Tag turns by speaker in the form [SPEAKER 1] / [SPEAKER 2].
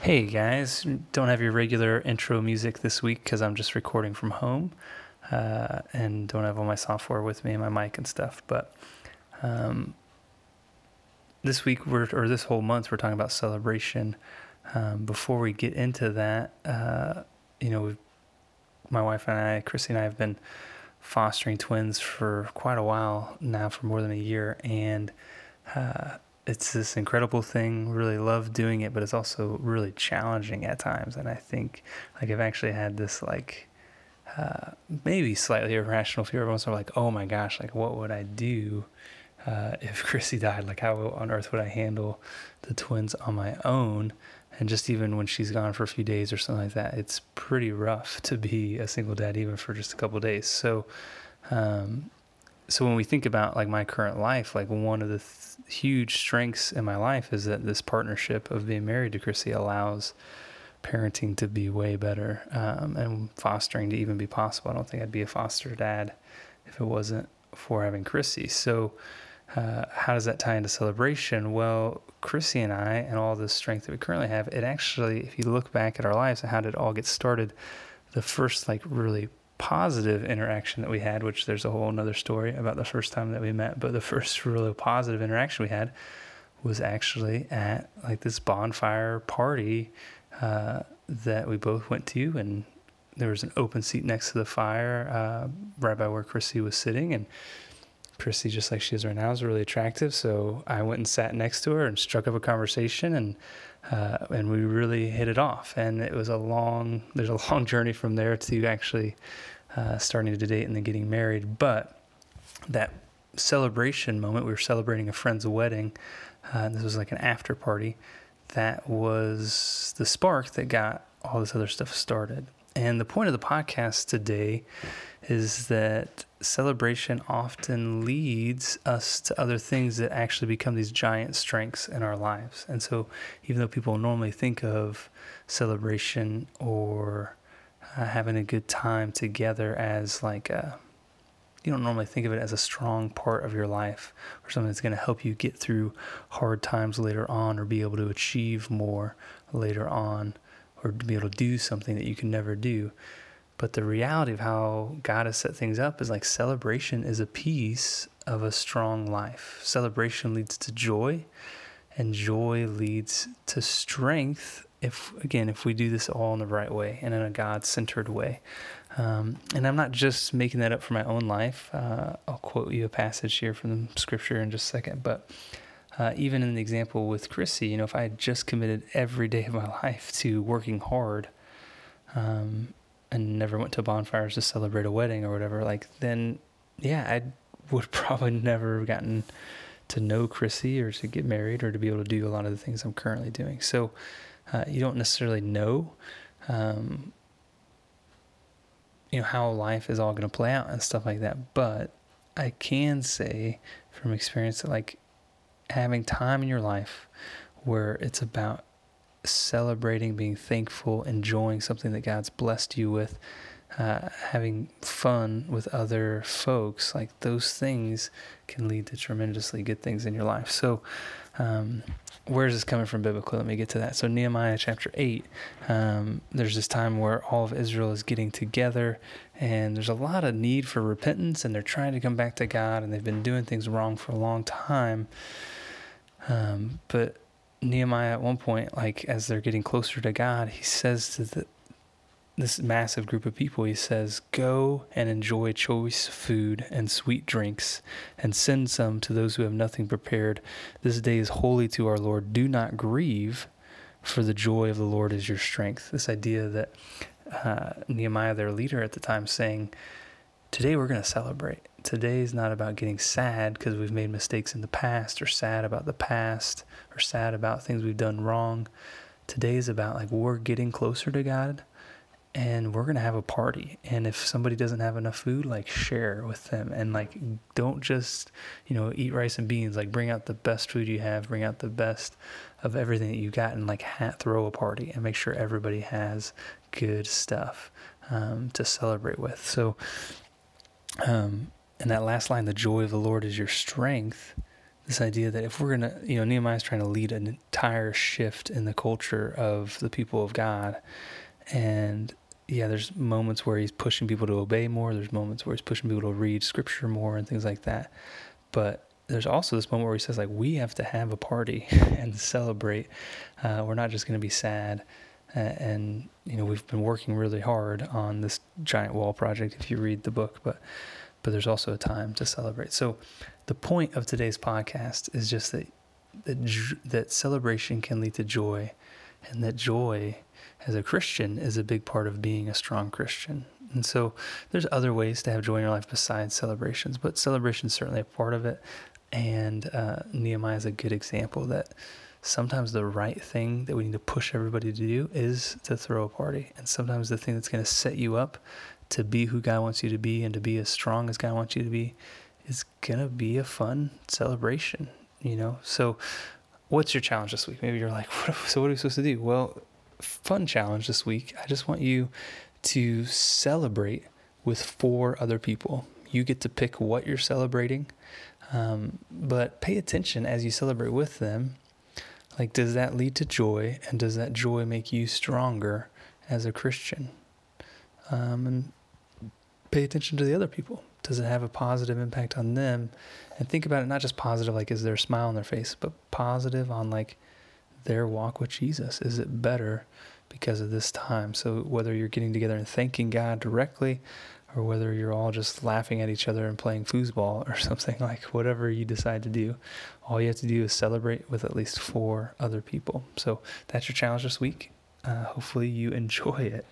[SPEAKER 1] Hey guys, don't have your regular intro music this week because I'm just recording from home uh, and don't have all my software with me and my mic and stuff. But um, this week, we're, or this whole month, we're talking about celebration. Um, before we get into that, uh, you know, my wife and I, Chrissy and I, have been fostering twins for quite a while now, for more than a year, and uh, it's this incredible thing. Really love doing it, but it's also really challenging at times. And I think like I've actually had this like uh, maybe slightly irrational fear of myself, like, oh my gosh, like what would I do uh, if Chrissy died? Like how on earth would I handle the twins on my own? And just even when she's gone for a few days or something like that, it's pretty rough to be a single dad even for just a couple days. So, um, so when we think about like my current life, like one of the th- huge strengths in my life is that this partnership of being married to Chrissy allows parenting to be way better um, and fostering to even be possible. I don't think I'd be a foster dad if it wasn't for having Chrissy. So, uh, how does that tie into celebration? Well, Chrissy and I, and all the strength that we currently have, it actually, if you look back at our lives and how did it all get started, the first like really positive interaction that we had, which there's a whole another story about the first time that we met, but the first really positive interaction we had was actually at like this bonfire party uh, that we both went to, and there was an open seat next to the fire, uh, right by where Chrissy was sitting, and Chrissy, just like she is right now, is really attractive. So I went and sat next to her and struck up a conversation, and uh, and we really hit it off. And it was a long, there's a long journey from there to actually uh, starting to date and then getting married. But that celebration moment, we were celebrating a friend's wedding. Uh, this was like an after party. That was the spark that got all this other stuff started. And the point of the podcast today is that celebration often leads us to other things that actually become these giant strengths in our lives. And so, even though people normally think of celebration or uh, having a good time together as like a you don't normally think of it as a strong part of your life or something that's going to help you get through hard times later on or be able to achieve more later on or to be able to do something that you can never do. But the reality of how God has set things up is like celebration is a piece of a strong life. Celebration leads to joy, and joy leads to strength. If again, if we do this all in the right way and in a God centered way. Um, and I'm not just making that up for my own life. Uh, I'll quote you a passage here from the scripture in just a second. But uh, even in the example with Chrissy, you know, if I had just committed every day of my life to working hard, um, and never went to bonfires to celebrate a wedding or whatever, like then yeah, I would probably never have gotten to know Chrissy or to get married or to be able to do a lot of the things I'm currently doing. So uh, you don't necessarily know, um, you know, how life is all going to play out and stuff like that. But I can say from experience that like having time in your life where it's about celebrating, being thankful, enjoying something that God's blessed you with, uh, having fun with other folks, like those things can lead to tremendously good things in your life. So, um, where is this coming from biblically? Let me get to that. So, Nehemiah chapter 8, um, there's this time where all of Israel is getting together, and there's a lot of need for repentance, and they're trying to come back to God, and they've been doing things wrong for a long time. Um, but Nehemiah at one point, like as they're getting closer to God, he says to the, this massive group of people, he says, Go and enjoy choice food and sweet drinks, and send some to those who have nothing prepared. This day is holy to our Lord. Do not grieve, for the joy of the Lord is your strength. This idea that uh, Nehemiah, their leader at the time, saying, Today we're going to celebrate. Today is not about getting sad because we've made mistakes in the past or sad about the past or sad about things we've done wrong. Today is about like we're getting closer to God and we're going to have a party. And if somebody doesn't have enough food, like share with them and like don't just, you know, eat rice and beans. Like bring out the best food you have, bring out the best of everything that you got and like ha- throw a party and make sure everybody has good stuff um, to celebrate with. So, um, and that last line, the joy of the Lord is your strength, this idea that if we're gonna, you know, Nehemiah's trying to lead an entire shift in the culture of the people of God, and yeah, there's moments where he's pushing people to obey more. There's moments where he's pushing people to read scripture more and things like that. But there's also this moment where he says like we have to have a party and celebrate. Uh, we're not just going to be sad. And you know we've been working really hard on this giant wall project. If you read the book, but but there's also a time to celebrate. So the point of today's podcast is just that that that celebration can lead to joy, and that joy as a Christian is a big part of being a strong Christian. And so there's other ways to have joy in your life besides celebrations, but celebration is certainly a part of it. And uh, Nehemiah is a good example that sometimes the right thing that we need to push everybody to do is to throw a party. And sometimes the thing that's going to set you up to be who God wants you to be and to be as strong as God wants you to be is going to be a fun celebration, you know? So, what's your challenge this week? Maybe you're like, what, so what are we supposed to do? Well, fun challenge this week. I just want you to celebrate with four other people. You get to pick what you're celebrating, um, but pay attention as you celebrate with them. Like, does that lead to joy? And does that joy make you stronger as a Christian? Um, and pay attention to the other people. Does it have a positive impact on them? And think about it not just positive, like, is there a smile on their face, but positive on, like, their walk with Jesus? Is it better because of this time? So, whether you're getting together and thanking God directly, or whether you're all just laughing at each other and playing foosball or something like whatever you decide to do, all you have to do is celebrate with at least four other people. So, that's your challenge this week. Uh, hopefully, you enjoy it.